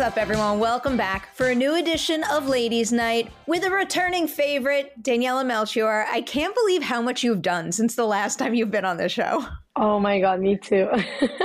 What's up, everyone? Welcome back for a new edition of Ladies Night with a returning favorite, Daniela Melchior. I can't believe how much you've done since the last time you've been on the show. Oh my God, me too.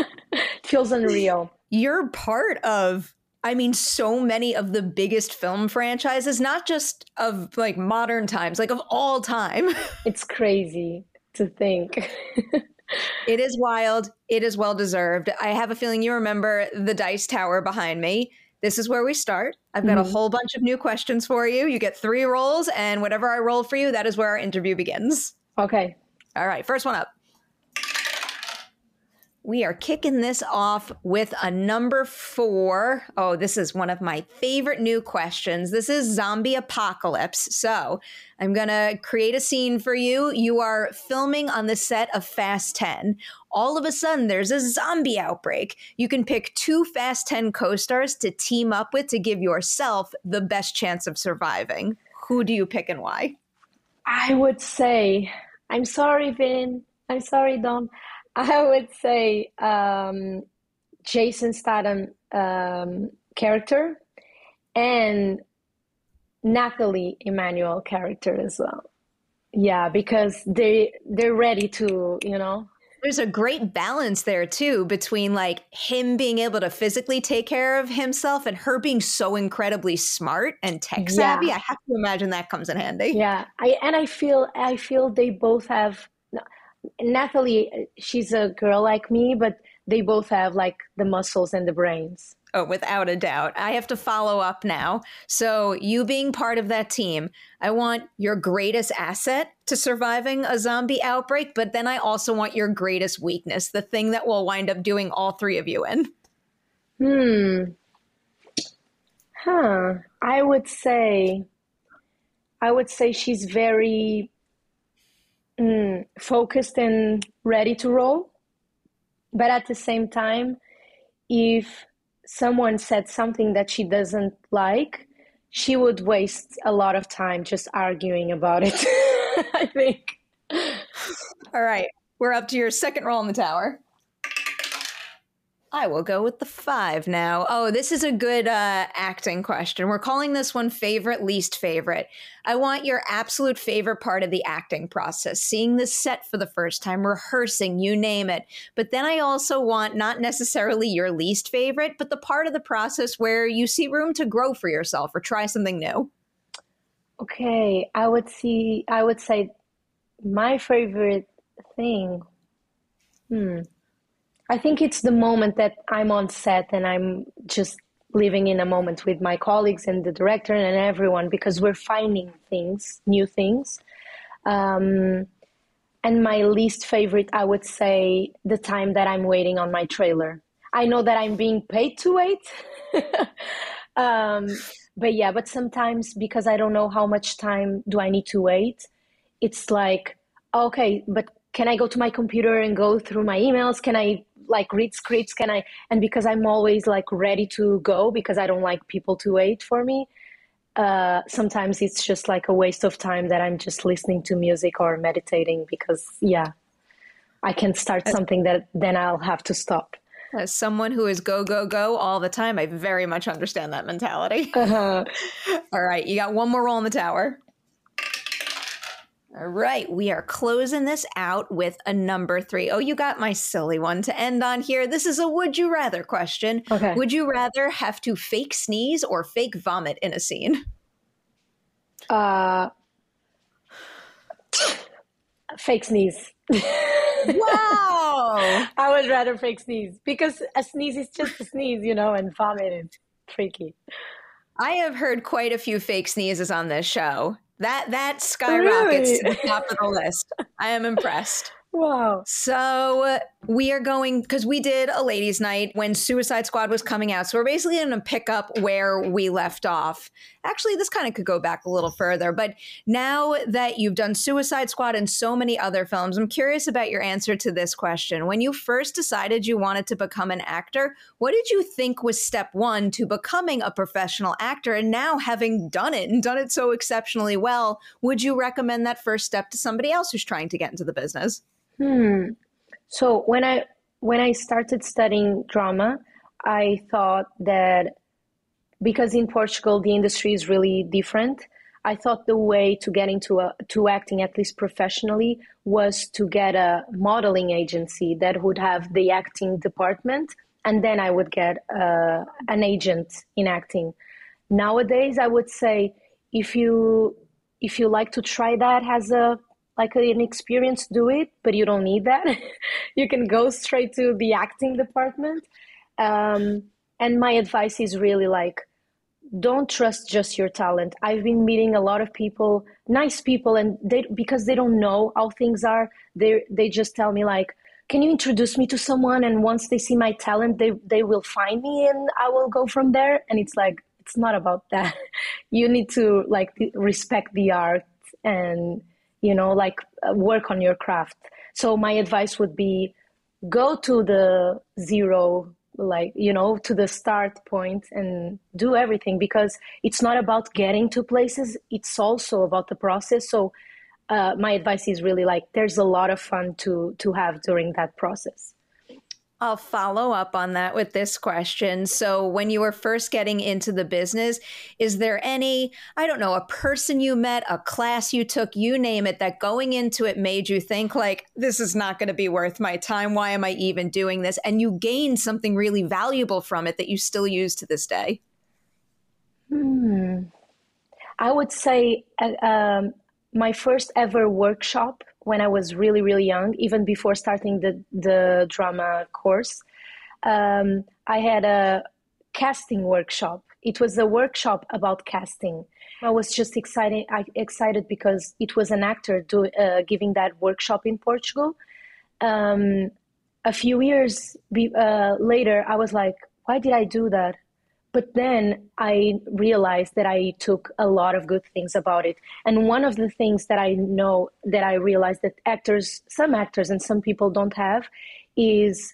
Feels unreal. You're part of I mean, so many of the biggest film franchises, not just of like modern times, like of all time. It's crazy to think. it is wild. It is well deserved. I have a feeling you remember the dice tower behind me. This is where we start. I've got Mhm. a whole bunch of new questions for you. You get three rolls, and whatever I roll for you, that is where our interview begins. Okay. All right, first one up. We are kicking this off with a number four. Oh, this is one of my favorite new questions. This is zombie apocalypse. So I'm going to create a scene for you. You are filming on the set of Fast 10. All of a sudden, there's a zombie outbreak. You can pick two Fast 10 co stars to team up with to give yourself the best chance of surviving. Who do you pick and why? I would say, I'm sorry, Vin. I'm sorry, Dom. I would say um, Jason Statham um, character and Natalie Emmanuel character as well. Yeah, because they they're ready to, you know. There's a great balance there too between like him being able to physically take care of himself and her being so incredibly smart and tech savvy. Yeah. I have to imagine that comes in handy. Yeah, I and I feel I feel they both have Natalie. She's a girl like me, but they both have like the muscles and the brains. Oh, without a doubt. I have to follow up now. So, you being part of that team, I want your greatest asset to surviving a zombie outbreak, but then I also want your greatest weakness, the thing that will wind up doing all three of you in. Hmm. Huh. I would say, I would say she's very mm, focused and ready to roll. But at the same time, if someone said something that she doesn't like, she would waste a lot of time just arguing about it. I think. All right, we're up to your second roll in the tower. I will go with the five now. Oh, this is a good uh, acting question. We're calling this one favorite, least favorite. I want your absolute favorite part of the acting process, seeing the set for the first time, rehearsing, you name it. But then I also want not necessarily your least favorite, but the part of the process where you see room to grow for yourself or try something new. Okay, I would see, I would say my favorite thing. Hmm. I think it's the moment that I'm on set and I'm just living in a moment with my colleagues and the director and everyone because we're finding things, new things. Um, and my least favorite, I would say, the time that I'm waiting on my trailer. I know that I'm being paid to wait. um, but yeah, but sometimes because I don't know how much time do I need to wait, it's like, okay, but can I go to my computer and go through my emails? Can I like read scripts? Can I? And because I'm always like ready to go because I don't like people to wait for me. Uh, sometimes it's just like a waste of time that I'm just listening to music or meditating because yeah, I can start something that then I'll have to stop. As someone who is go, go, go all the time, I very much understand that mentality. Uh-huh. all right, you got one more roll in the tower. All right, we are closing this out with a number three. Oh, you got my silly one to end on here. This is a would you rather question. Okay. Would you rather have to fake sneeze or fake vomit in a scene? Uh, fake sneeze. Wow. I would rather fake sneeze because a sneeze is just a sneeze, you know, and vomit is tricky. I have heard quite a few fake sneezes on this show. That that skyrockets Really? to the top of the list. I am impressed. Wow. So we are going because we did a ladies' night when Suicide Squad was coming out. So we're basically going to pick up where we left off. Actually, this kind of could go back a little further, but now that you've done Suicide Squad and so many other films, I'm curious about your answer to this question. When you first decided you wanted to become an actor, what did you think was step one to becoming a professional actor? And now, having done it and done it so exceptionally well, would you recommend that first step to somebody else who's trying to get into the business? Hmm. So when I when I started studying drama, I thought that because in Portugal the industry is really different, I thought the way to get into a, to acting at least professionally was to get a modeling agency that would have the acting department, and then I would get uh, an agent in acting. Nowadays, I would say if you if you like to try that as a like an experience, do it, but you don't need that. you can go straight to the acting department. Um, and my advice is really like, don't trust just your talent. I've been meeting a lot of people, nice people, and they because they don't know how things are. They they just tell me like, can you introduce me to someone? And once they see my talent, they they will find me, and I will go from there. And it's like it's not about that. you need to like respect the art and you know like uh, work on your craft. So my advice would be go to the zero like you know to the start point and do everything because it's not about getting to places it's also about the process so uh, my advice is really like there's a lot of fun to to have during that process I'll follow up on that with this question. So, when you were first getting into the business, is there any, I don't know, a person you met, a class you took, you name it, that going into it made you think, like, this is not going to be worth my time? Why am I even doing this? And you gained something really valuable from it that you still use to this day? Hmm. I would say uh, um, my first ever workshop when I was really, really young, even before starting the, the drama course, um, I had a casting workshop. It was a workshop about casting. I was just excited, I, excited because it was an actor do, uh, giving that workshop in Portugal. Um, a few years be, uh, later, I was like, why did I do that? But then I realized that I took a lot of good things about it. And one of the things that I know that I realized that actors, some actors and some people don't have, is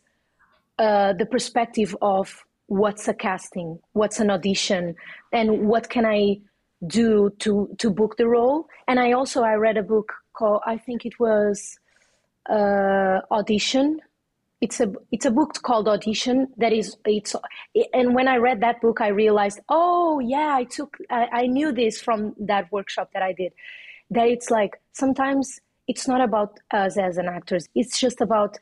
uh, the perspective of what's a casting, what's an audition, and what can I do to to book the role. And I also I read a book called I think it was uh, Audition it's a it's a book called audition that is it's and when i read that book i realized oh yeah i took I, I, knew this from that workshop that i did. That it's like sometimes it's not about us as an actors. It's just about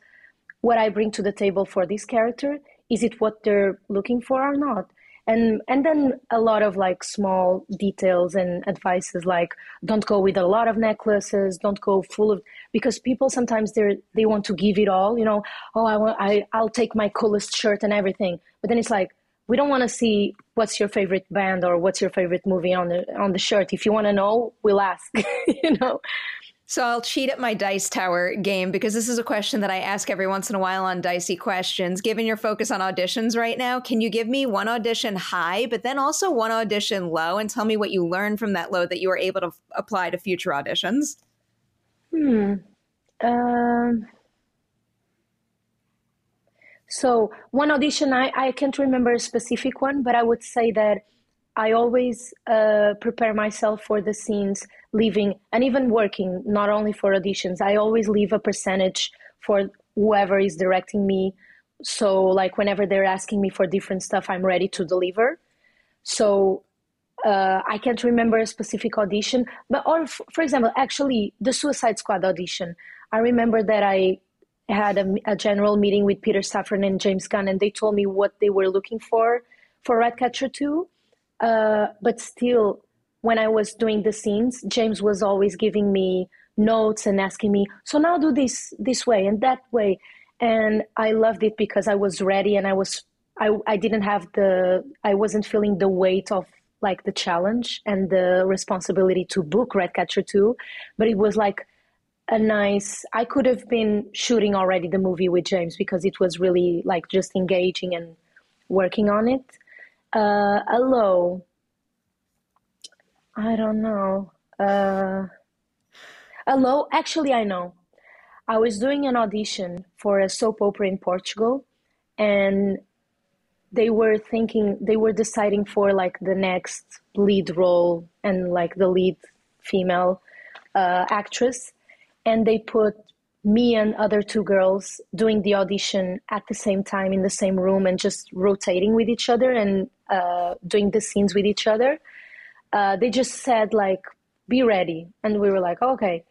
what i bring to the table for this character. Is it what they're looking for or not and and then a lot of like small details and advices like don't go with a lot of necklaces. Don't go full of because people sometimes they they want to give it all you know oh i want i i'll take my coolest shirt and everything. But then it's like we don't want to see what's your favorite band or what's your favorite movie on the on the shirt. If you want to know we'll ask you know so I'll cheat at my Dice Tower game because this is a question that I ask every once in a while on Dicey Questions. Given your focus on auditions right now, can you give me one audition high, but then also one audition low, and tell me what you learned from that low that you were able to f- apply to future auditions? Hmm. Um, so one audition, I, I can't remember a specific one, but I would say that I always uh, prepare myself for the scenes, leaving and even working, not only for auditions. I always leave a percentage for whoever is directing me. So, like, whenever they're asking me for different stuff, I'm ready to deliver. So, uh, I can't remember a specific audition, but, or f- for example, actually, the Suicide Squad audition, I remember that I had a, a general meeting with Peter Safran and James Gunn, and they told me what they were looking for for Ratcatcher 2 uh, but still, when I was doing the scenes, James was always giving me notes and asking me, "So now do this this way and that way," and I loved it because I was ready and I was I I didn't have the I wasn't feeling the weight of like the challenge and the responsibility to book Ratcatcher 2, but it was like a nice I could have been shooting already the movie with James because it was really like just engaging and working on it uh, low. I don't know. Uh, low. Actually, I know. I was doing an audition for a soap opera in Portugal, and they were thinking they were deciding for like the next lead role and like the lead female uh, actress, and they put me and other two girls doing the audition at the same time in the same room and just rotating with each other and uh, doing the scenes with each other. Uh, they just said like, "Be ready," and we were like, "Okay."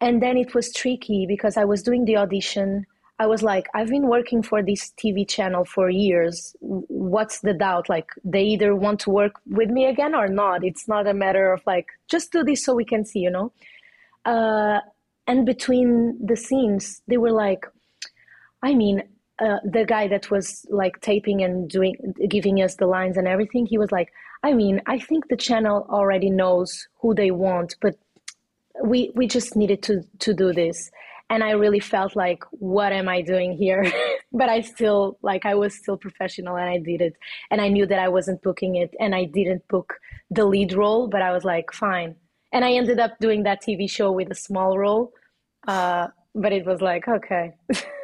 And then it was tricky because I was doing the audition. I was like, I've been working for this TV channel for years. What's the doubt? Like, they either want to work with me again or not. It's not a matter of like, just do this so we can see, you know? Uh, and between the scenes they were like i mean uh, the guy that was like taping and doing giving us the lines and everything he was like i mean i think the channel already knows who they want but we we just needed to to do this. And i really felt like what am i doing here? But i still like i was still professional and i did it. And i knew that i wasn't booking it and i didn't book the lead role but i was like fine and i ended up doing that tv show with a small role uh, but it was like, okay.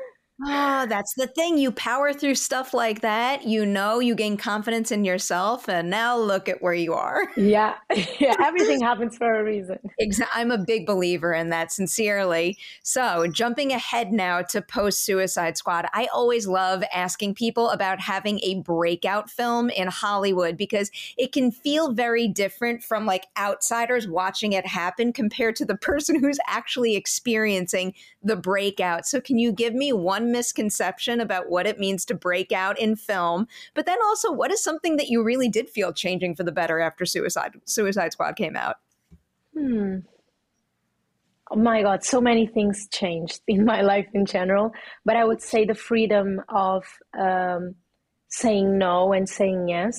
Oh, that's the thing. You power through stuff like that. You know, you gain confidence in yourself, and now look at where you are. Yeah, yeah. Everything happens for a reason. Exactly. I'm a big believer in that, sincerely. So, jumping ahead now to post Suicide Squad, I always love asking people about having a breakout film in Hollywood because it can feel very different from like outsiders watching it happen compared to the person who's actually experiencing the breakout. So, can you give me one? Misconception about what it means to break out in film, but then also what is something that you really did feel changing for the better after Suicide Suicide Squad came out? Hmm. Oh my God, so many things changed in my life in general, but I would say the freedom of um, saying no and saying yes.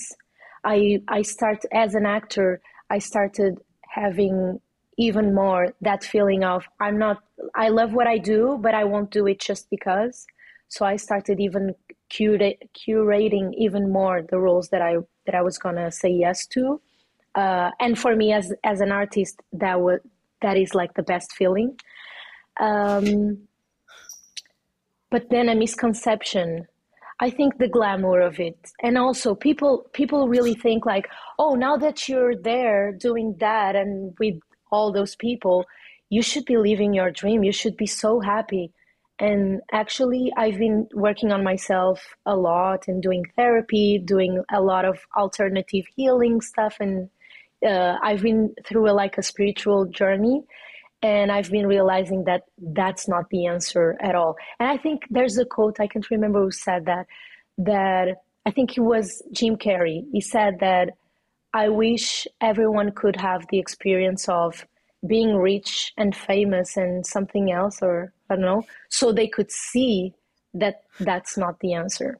I I start as an actor. I started having even more that feeling of I'm not I love what I do, but I won't do it just because. So I started even curate, curating even more the roles that I that I was gonna say yes to. Uh, and for me as as an artist, that would that is like the best feeling. Um, but then a misconception I think the glamour of it, and also people people really think like, oh, now that you're there doing that and with all those people, you should be living your dream. You should be so happy. And actually, I've been working on myself a lot and doing therapy, doing a lot of alternative healing stuff. And uh, I've been through a, like a spiritual journey. And I've been realizing that that's not the answer at all. And I think there's a quote, I can't remember who said that, that I think it was Jim Carrey. He said that I wish everyone could have the experience of being rich and famous and something else, or I don't know, so they could see that that's not the answer.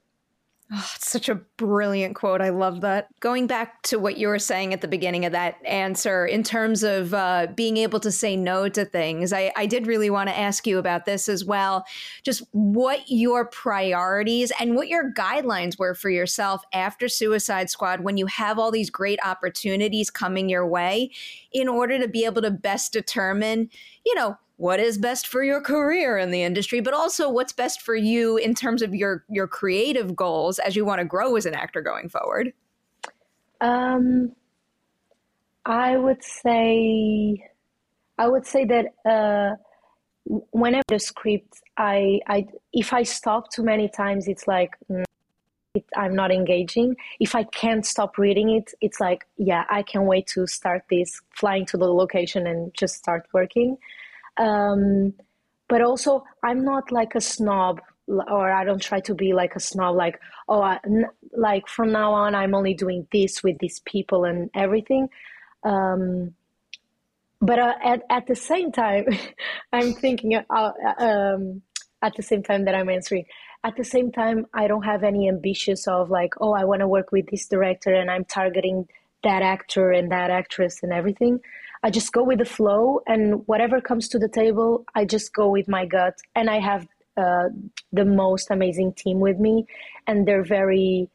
Oh, it's such a brilliant quote. I love that. Going back to what you were saying at the beginning of that answer, in terms of uh, being able to say no to things, I, I did really want to ask you about this as well. Just what your priorities and what your guidelines were for yourself after Suicide Squad when you have all these great opportunities coming your way in order to be able to best determine, you know, what is best for your career in the industry, but also what's best for you in terms of your your creative goals as you want to grow as an actor going forward? Um, I would say, I would say that uh, whenever the script, I, I, if I stop too many times, it's like mm, it, I'm not engaging. If I can't stop reading it, it's like, yeah, I can't wait to start this, flying to the location and just start working. Um, but also, I'm not like a snob, or I don't try to be like a snob, like, oh, I, n- like from now on, I'm only doing this with these people and everything. Um, but uh, at, at the same time, I'm thinking, uh, um, at the same time that I'm answering, at the same time, I don't have any ambitions of like, oh, I want to work with this director and I'm targeting that actor and that actress and everything. I just go with the flow, and whatever comes to the table, I just go with my gut. And I have uh, the most amazing team with me, and they're very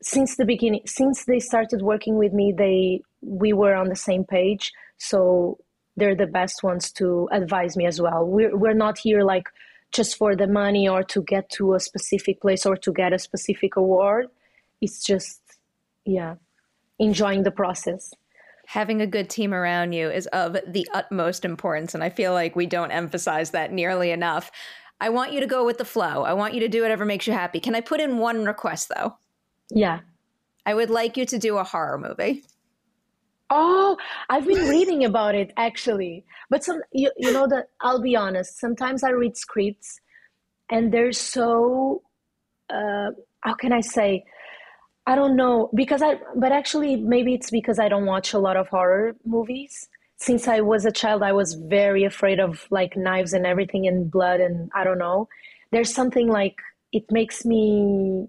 since the beginning. Since they started working with me, they we were on the same page. So they're the best ones to advise me as well. We're we're not here like just for the money or to get to a specific place or to get a specific award. It's just yeah, enjoying the process having a good team around you is of the utmost importance. And I feel like we don't emphasize that nearly enough. I want you to go with the flow. I want you to do whatever makes you happy. Can I put in one request though? Yeah. I would like you to do a horror movie. Oh, I've been reading about it actually. But some you, you know that I'll be honest, sometimes I read scripts and they're so uh, how can I say I don't know because I, but actually, maybe it's because I don't watch a lot of horror movies. Since I was a child, I was very afraid of like knives and everything and blood, and I don't know. There's something like it makes me,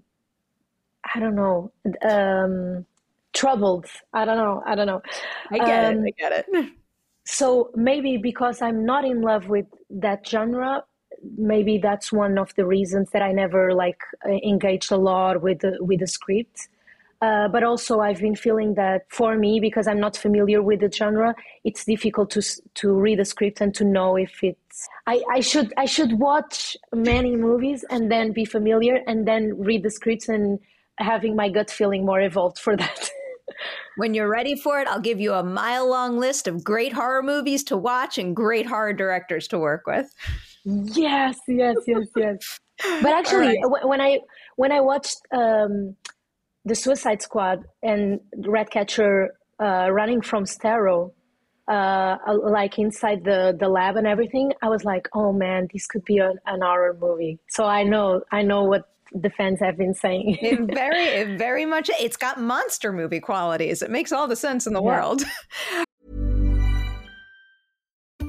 I don't know, um, troubled. I don't know. I don't know. I get um, it. I get it. so maybe because I'm not in love with that genre, maybe that's one of the reasons that I never like uh, engaged a lot with the, with the script. Uh, but also, I've been feeling that for me, because I'm not familiar with the genre, it's difficult to to read the script and to know if it's. I, I should I should watch many movies and then be familiar and then read the scripts and having my gut feeling more evolved for that. when you're ready for it, I'll give you a mile long list of great horror movies to watch and great horror directors to work with. Yes, yes, yes, yes. But actually, right. when I when I watched um, the Suicide Squad and Ratcatcher uh, running from Starro, uh, like inside the the lab and everything, I was like, oh man, this could be an, an horror movie. So I know I know what the fans have been saying. it very, it very much. It's got monster movie qualities. It makes all the sense in the yeah. world.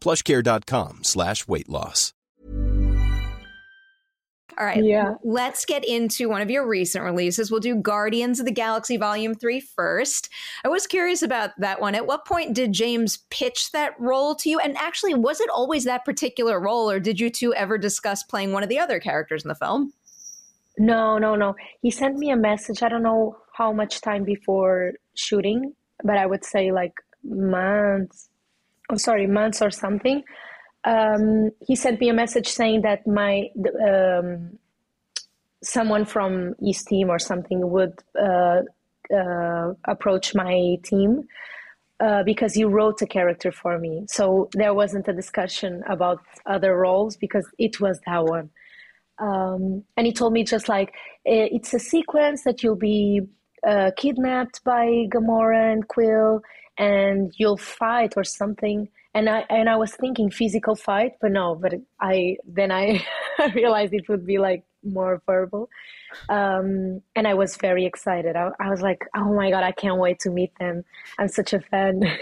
plushcare.com slash weight loss. All right. Yeah. Let's get into one of your recent releases. We'll do Guardians of the Galaxy Volume 3 first. I was curious about that one. At what point did James pitch that role to you? And actually, was it always that particular role, or did you two ever discuss playing one of the other characters in the film? No, no, no. He sent me a message. I don't know how much time before shooting, but I would say like months oh, sorry, months or something. Um, he sent me a message saying that my um, someone from his team or something would uh, uh, approach my team. uh, because you wrote a character for me. So there wasn't a discussion about other roles because it was that one. Um, and he told me just like eh, it's a sequence that you'll be uh, kidnapped by Gamora and Quill, and you'll fight or something. And I and I was thinking physical fight, but no. But I then I realized it would be like more verbal. Um, and I was very excited. I, I was like, oh my god, I can't wait to meet them. I'm such a fan.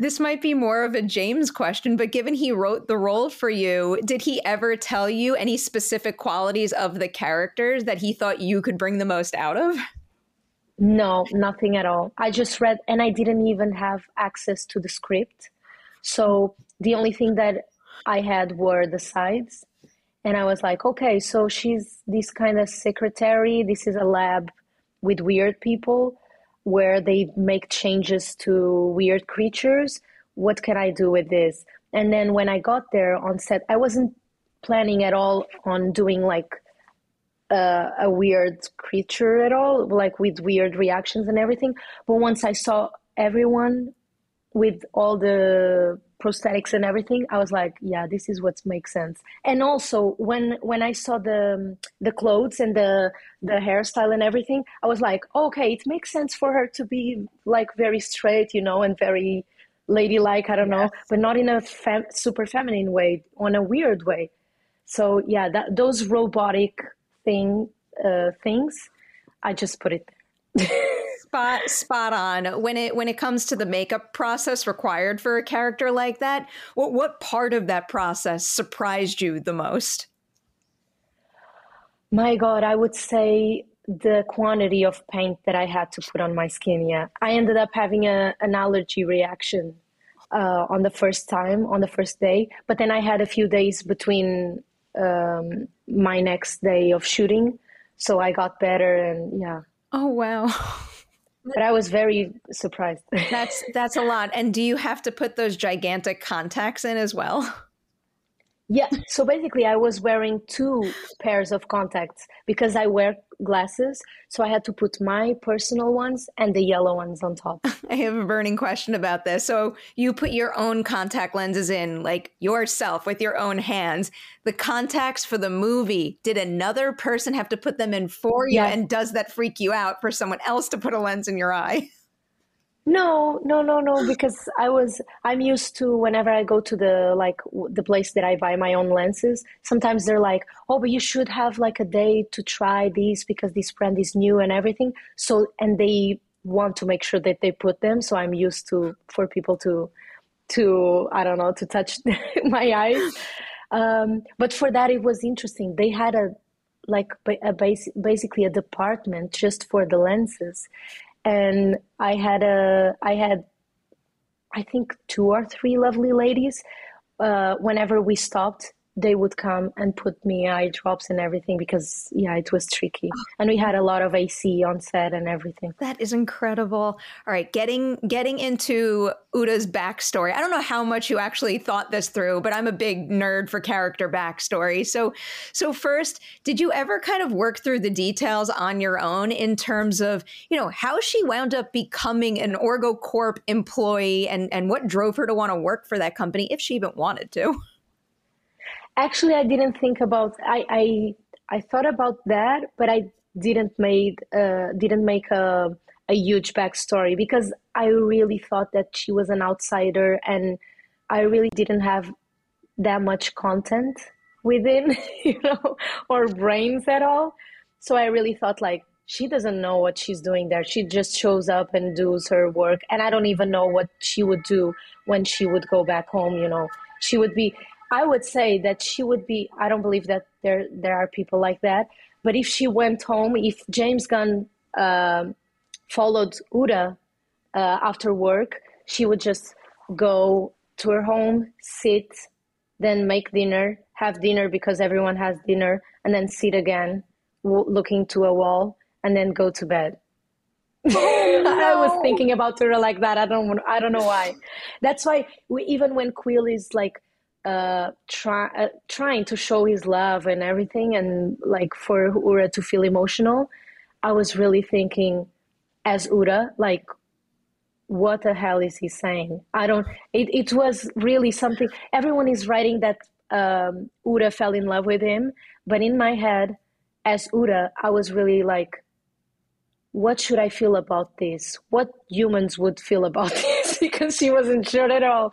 This might be more of a James question, but given he wrote the role for you, did he ever tell you any specific qualities of the characters that he thought you could bring the most out of? No, nothing at all. I just read, and I didn't even have access to the script. So the only thing that I had were the sides. And I was like, okay, so she's this kind of secretary. This is a lab with weird people where they make changes to weird creatures. What can I do with this? And then when I got there on set, I wasn't planning at all on doing like uh, a weird creature at all, like with weird reactions and everything. But once I saw everyone with all the prosthetics and everything i was like yeah this is what makes sense and also when when i saw the the clothes and the the hairstyle and everything i was like okay it makes sense for her to be like very straight you know and very ladylike i don't yes. know but not in a fem- super feminine way on a weird way so yeah that those robotic thing uh, things i just put it there. Spot spot on. When it when it comes to the makeup process required for a character like that what what part of that process surprised you the most? My god i would say the quantity of paint that i had to put on my skin yeah. I ended up having a, an allergy reaction uh, on the first time on the first day but then i had a few days between um, my next day of shooting so i got better and yeah oh wow but I was very surprised. that's that's a lot. And do you have to put those gigantic contacts in as well? Yeah. So basically, I was wearing two pairs of contacts because I wear glasses. So I had to put my personal ones and the yellow ones on top. I have a burning question about this. So you put your own contact lenses in, like yourself with your own hands. The contacts for the movie, did another person have to put them in for you? Yeah. And does that freak you out for someone else to put a lens in your eye? No, no, no, no. Because I was, I'm used to whenever I go to the like the place that I buy my own lenses. Sometimes they're like, "Oh, but you should have like a day to try these because this brand is new and everything." So, and they want to make sure that they put them. So I'm used to for people to, to I don't know, to touch my eyes. Um, but for that, it was interesting. They had a like a base, basically a department just for the lenses and I had a I had I think two or three lovely ladies. Uh, whenever we stopped, they would come and put me eye drops and everything because yeah it was tricky. Oh. And we had a lot of ac on set and everything. That is incredible. All right getting getting into Ura's backstory. I don't know how much you actually thought this through but i'm a big nerd for character backstory. So so first did you ever kind of work through the details on your own in terms of you know how she wound up becoming an orgocorp employee and and what drove her to want to work for that company if she even wanted to Actually, I didn't think about. I I I thought about that, but I didn't made uh, didn't make a a huge backstory because I really thought that she was an outsider, and I really didn't have that much content within, you know, or brains at all. So I really thought like she doesn't know what she's doing there. She just shows up and does her work, and I don't even know what she would do when she would go back home. You know, she would be I would say that she would be. I don't believe that there there are people like that. But if she went home, if James Gunn uh, followed Ura uh, after work, she would just go to her home, sit, then make dinner, have dinner because everyone has dinner, and then sit again, w- looking to a wall, and then go to bed. Oh, no. I was thinking about her like that. I don't. I don't know why. That's why we, even when Quill is like uh, try, uh, trying to show his love and everything, and like for Ura to feel emotional, I was really thinking, as Ura, like, what the hell is he saying? I don't. It it was really something. Everyone is writing that um, Ura fell in love with him, but in my head, as Ura, I was really like, what should I feel about this? What humans would feel about this? because she wasn't sure at all.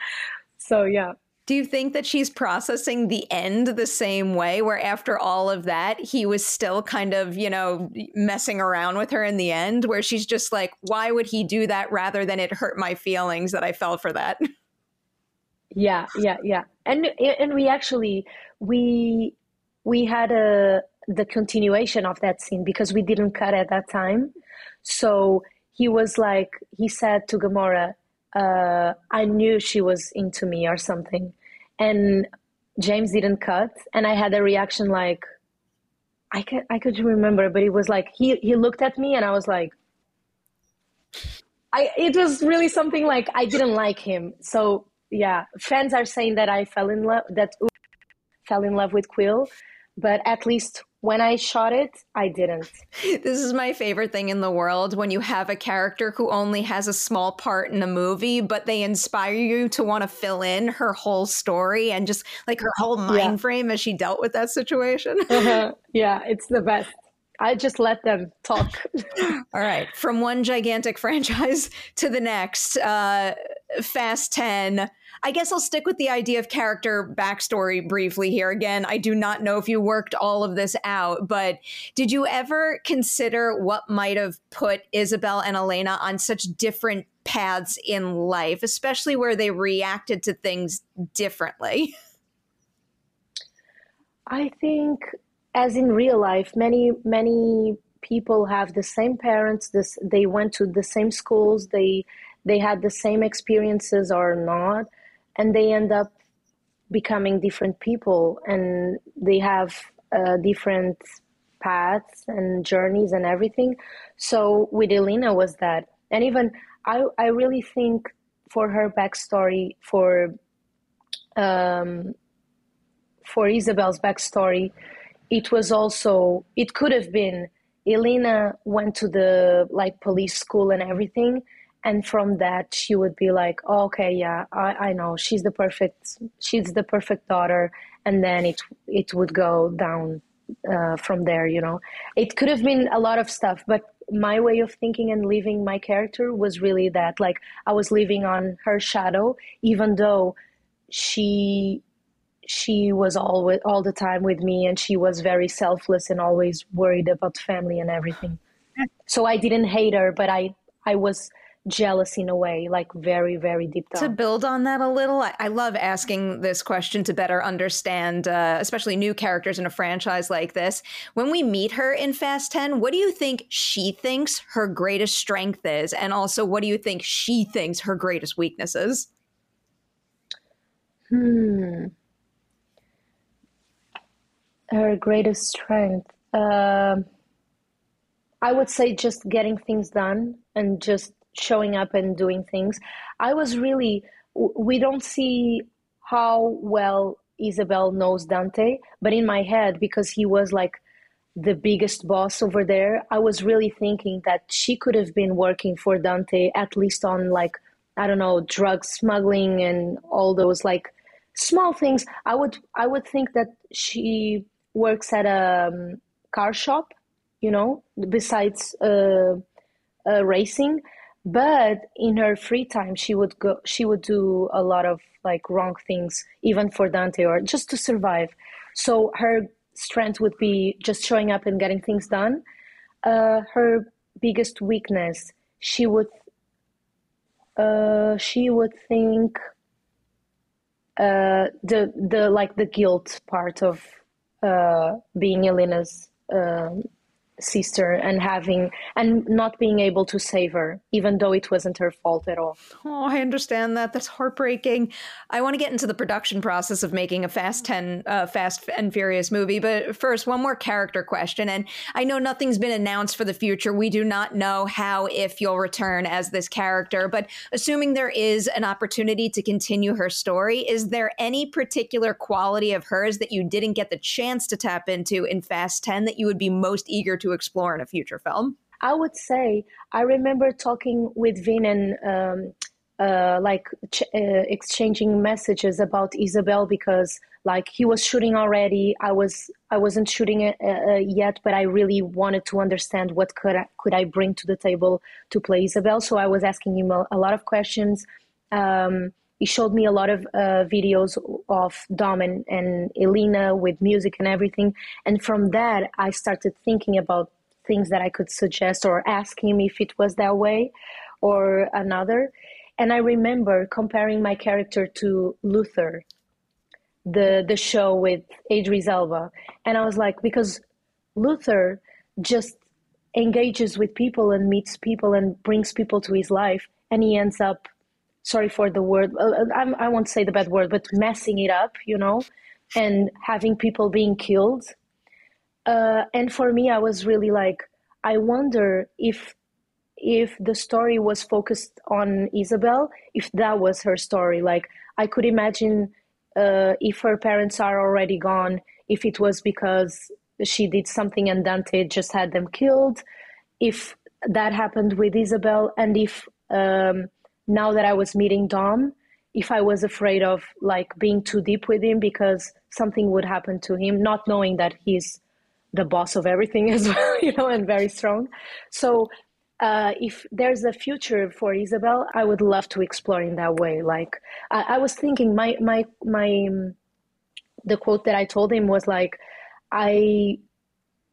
So yeah. Do you think that she's processing the end the same way, where after all of that, he was still kind of, you know, messing around with her in the end, where she's just like, why would he do that rather than it hurt my feelings that I fell for that? Yeah, yeah, yeah. And and we actually we we had a the continuation of that scene because we didn't cut at that time. So he was like he said to Gamora, uh, I knew she was into me or something and James didn't cut, and I had a reaction like, I could I could remember, but it was like he he looked at me, and I was like, I it was really something like I didn't like him. So yeah, fans are saying that I fell in love that fell in love with Quill, but at least when I shot it, I didn't. This is my favorite thing in the world when you have a character who only has a small part in a movie, but they inspire you to want to fill in her whole story and just like her whole mind yeah. frame as she dealt with that situation. Uh-huh. Yeah, it's the best. I just let them talk. All right. From one gigantic franchise to the next, uh, Fast 10 I guess I'll stick with the idea of character backstory briefly here. Again, I do not know if you worked all of this out, but did you ever consider what might have put Isabel and Elena on such different paths in life, especially where they reacted to things differently? I think, as in real life, many, many people have the same parents, this, they went to the same schools, they they had the same experiences or not and they end up becoming different people and they have uh, different paths and journeys and everything. So with elena was that and even i i really think for her backstory for um for isabel's backstory it was also it could have been elena went to the like police school and everything and from that she would be like oh, okay yeah I, I know. She's the perfect she's the perfect daughter. And then it it would go down uh, from there you know. It could have been a lot of stuff but my way of thinking and living my character was really that like i was living on her shadow even though she she was all all the time with me and she was very selfless and always worried about family and everything. So i didn't hate her but i i was jealous in a way, like very, very deep down. To build on that a little, I, I love asking this question to better understand, uh, especially new characters in a franchise like this. When we meet her in Fast 10, what do you think she thinks her greatest strength is? And also, what do you think she thinks her greatest weakness is? Hmm. Her greatest strength. Uh, I would say just getting things done and just showing up and doing things. I was really, we don't see how well Isabel knows Dante, but in my head, because he was like the biggest boss over there, I was really thinking that she could have been working for Dante at least on like, I don't know, drug smuggling and all those like small things. I would, I would think that she works at a um, car shop, you know, besides uh, uh, racing but in her free time she would go she would do a lot of like wrong things even for dante or just to survive. So her strength would be just showing up and getting things done. Uh, her biggest weakness she would uh, she would think uh, the the like the guilt part of uh, being Elena's um, sister and having and not being able to save her even though it wasn't her fault at all. Oh i understand that. That's heartbreaking. I want to get into the production process of making a fast 10 uh, fast and furious movie but first one more character question and i know nothing's been announced for the future. We do not know how if you'll return as this character but assuming there is an opportunity to continue her story is there any particular quality of hers that you didn't get the chance to tap into in fast 10 that you would be most eager to explore in a future film? I would say I remember talking with Vin and um, uh, like ch- uh, exchanging messages about Isabel because like he was shooting already. I was I wasn't shooting uh, uh, yet, but I really wanted to understand what could I, could I bring to the table to play Isabel. So I was asking him a, a lot of questions. Um, he showed me a lot of uh, videos of Dom and, and Elena with music and everything. And from that, I started thinking about things that I could suggest or ask him if it was that way or another. And I remember comparing my character to Luther, the the show with Idris Elba, and I was like, because Luther just engages with people and meets people and brings people to his life, and he ends up sorry for the word uh, uh, I'm, i won't say the bad word but messing it up you know and having people being killed. Uh, and for me i was really like i wonder if if the story was focused on isabel if that was her story. Like i could imagine uh, if her parents are already gone if it was because she did something and dante just had them killed if that happened with isabel and if um, now that I was meeting Dom, if I was afraid of like being too deep with him because something would happen to him, not knowing that he's the boss of everything as well, you know, and very strong. So uh, if there's a future for Isabel, I would love to explore in that way. Like I, I was thinking, my my my, the quote that I told him was like, I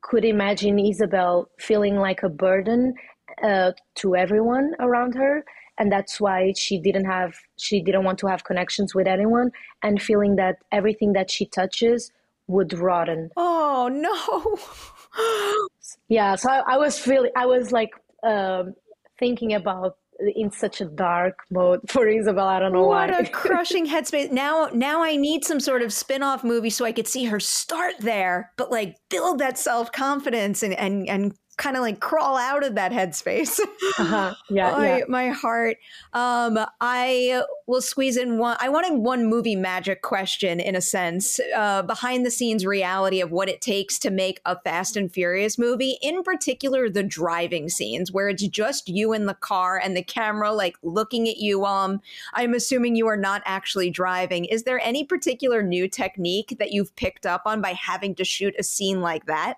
could imagine Isabel feeling like a burden uh, to everyone around her and that's why she didn't have she didn't want to have connections with anyone and feeling that everything that she touches would rotten oh no yeah so I, I, was really i was like um, thinking about in such a dark mode for Isabel. I don't know what why. What a crushing headspace. Now, now I need some sort of spin-off movie so I could see her start there, but like build that self confidence and and and kind of like crawl out of that headspace. uh-huh. Yeah, my, yeah. my heart. Um, I will squeeze in one. I wanted one movie magic question in a sense, uh, behind the scenes reality of what it takes to make a Fast and Furious movie. In particular, the driving scenes where it's just you in the car and the camera like looking at you. Um, I'm assuming you are not actually driving. Is there any particular new technique that you've picked up on by having to shoot a scene like that?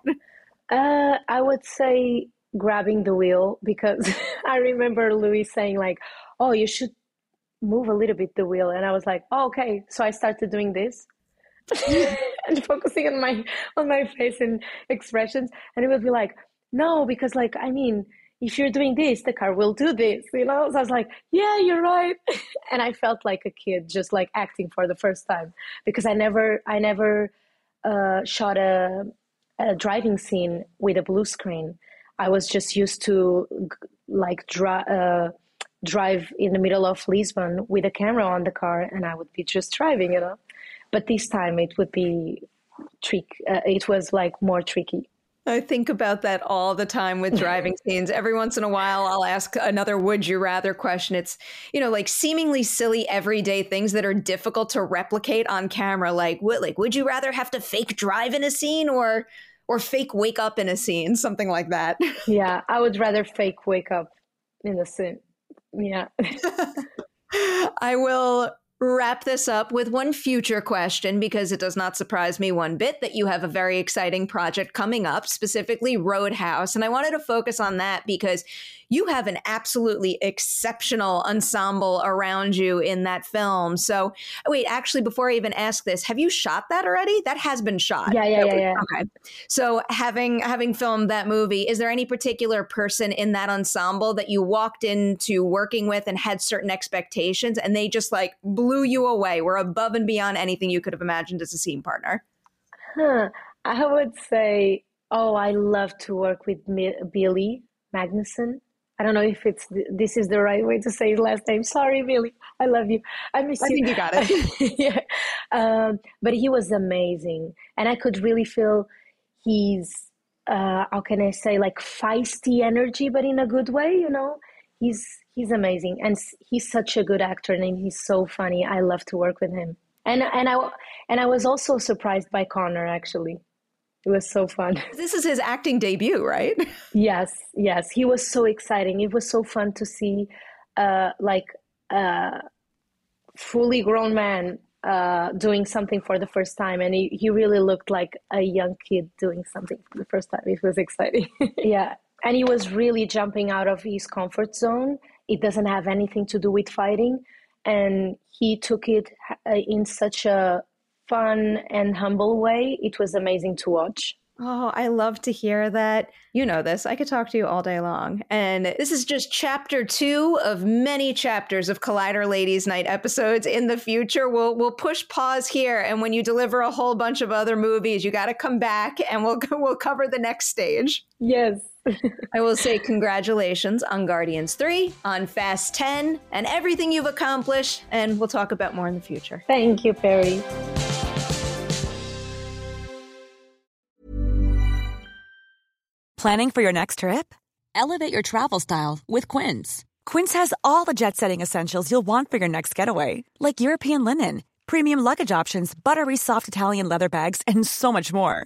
Uh, I would say grabbing the wheel because I remember Louis saying like, "Oh, you should move a little bit the wheel," and I was like, oh, "Okay." So I started doing this and focusing on my on my face and expressions, and it would be like, "No," because like I mean, if you're doing this, the car will do this, you know. So I was like, "Yeah, you're right," and I felt like a kid, just like acting for the first time because I never I never uh, shot a a driving scene with a blue screen. I was just used to like dri- uh, drive in the middle of Lisbon with a camera on the car, and I would be just driving, you know. But this time it would be trick. Uh, it was like more tricky. I think about that all the time with driving scenes. Every once in a while, I'll ask another would you rather question. It's, you know, like seemingly silly everyday things that are difficult to replicate on camera. Like, what, like, would you rather have to fake drive in a scene or or fake wake up in a scene, something like that. Yeah, I would rather fake wake up in a scene. Yeah. I will wrap this up with one future question because it does not surprise me one bit that you have a very exciting project coming up, specifically Roadhouse. And I wanted to focus on that because you have an absolutely exceptional ensemble around you in that film. So, wait, actually, before I even ask this, have you shot that already? That has been shot. Yeah, yeah, yeah, yeah. Okay. So, having having filmed that movie, is there any particular person in that ensemble that you walked into working with and had certain expectations, and they just like blew you away? Were above and beyond anything you could have imagined as a scene partner. Huh. I would say, oh, I love to work with Billy Magnussen. I don't know if it's this is the right way to say his last name. Sorry, Billy. I love you. I miss I you. think you got it. yeah. Um, but he was amazing, and I could really feel his uh, how can I say like feisty energy, but in a good way. You know, he's he's amazing, and he's such a good actor, and he's so funny. I love to work with him. And and I and I was also surprised by Conor actually. It was so fun. This is his acting debut, right? Yes, yes. He was so exciting. It was so fun to see uh, like a fully grown man uh, doing something for the first time. And he, he really looked like a young kid doing something for the first time. It was exciting. yeah. And he was really jumping out of his comfort zone. It doesn't have anything to do with fighting. And he took it uh, in such a fun and humble way. It was amazing to watch. Oh, I love to hear that. You know this. I could talk to you all day long. And this is just chapter two of many chapters of Collider Ladies Night episodes in the future. We'll we'll push pause here, and when you deliver a whole bunch of other movies, you got to come back, and we'll we'll cover the next stage. Yes. I will say congratulations on Guardians 3, on Fast 10, and everything you've accomplished, and we'll talk about more in the future. Thank you, Perri. Planning for your next trip? Elevate your travel style with Quince. Quince has all the jet setting essentials you'll want for your next getaway, like European linen, premium luggage options, buttery soft Italian leather bags, and so much more.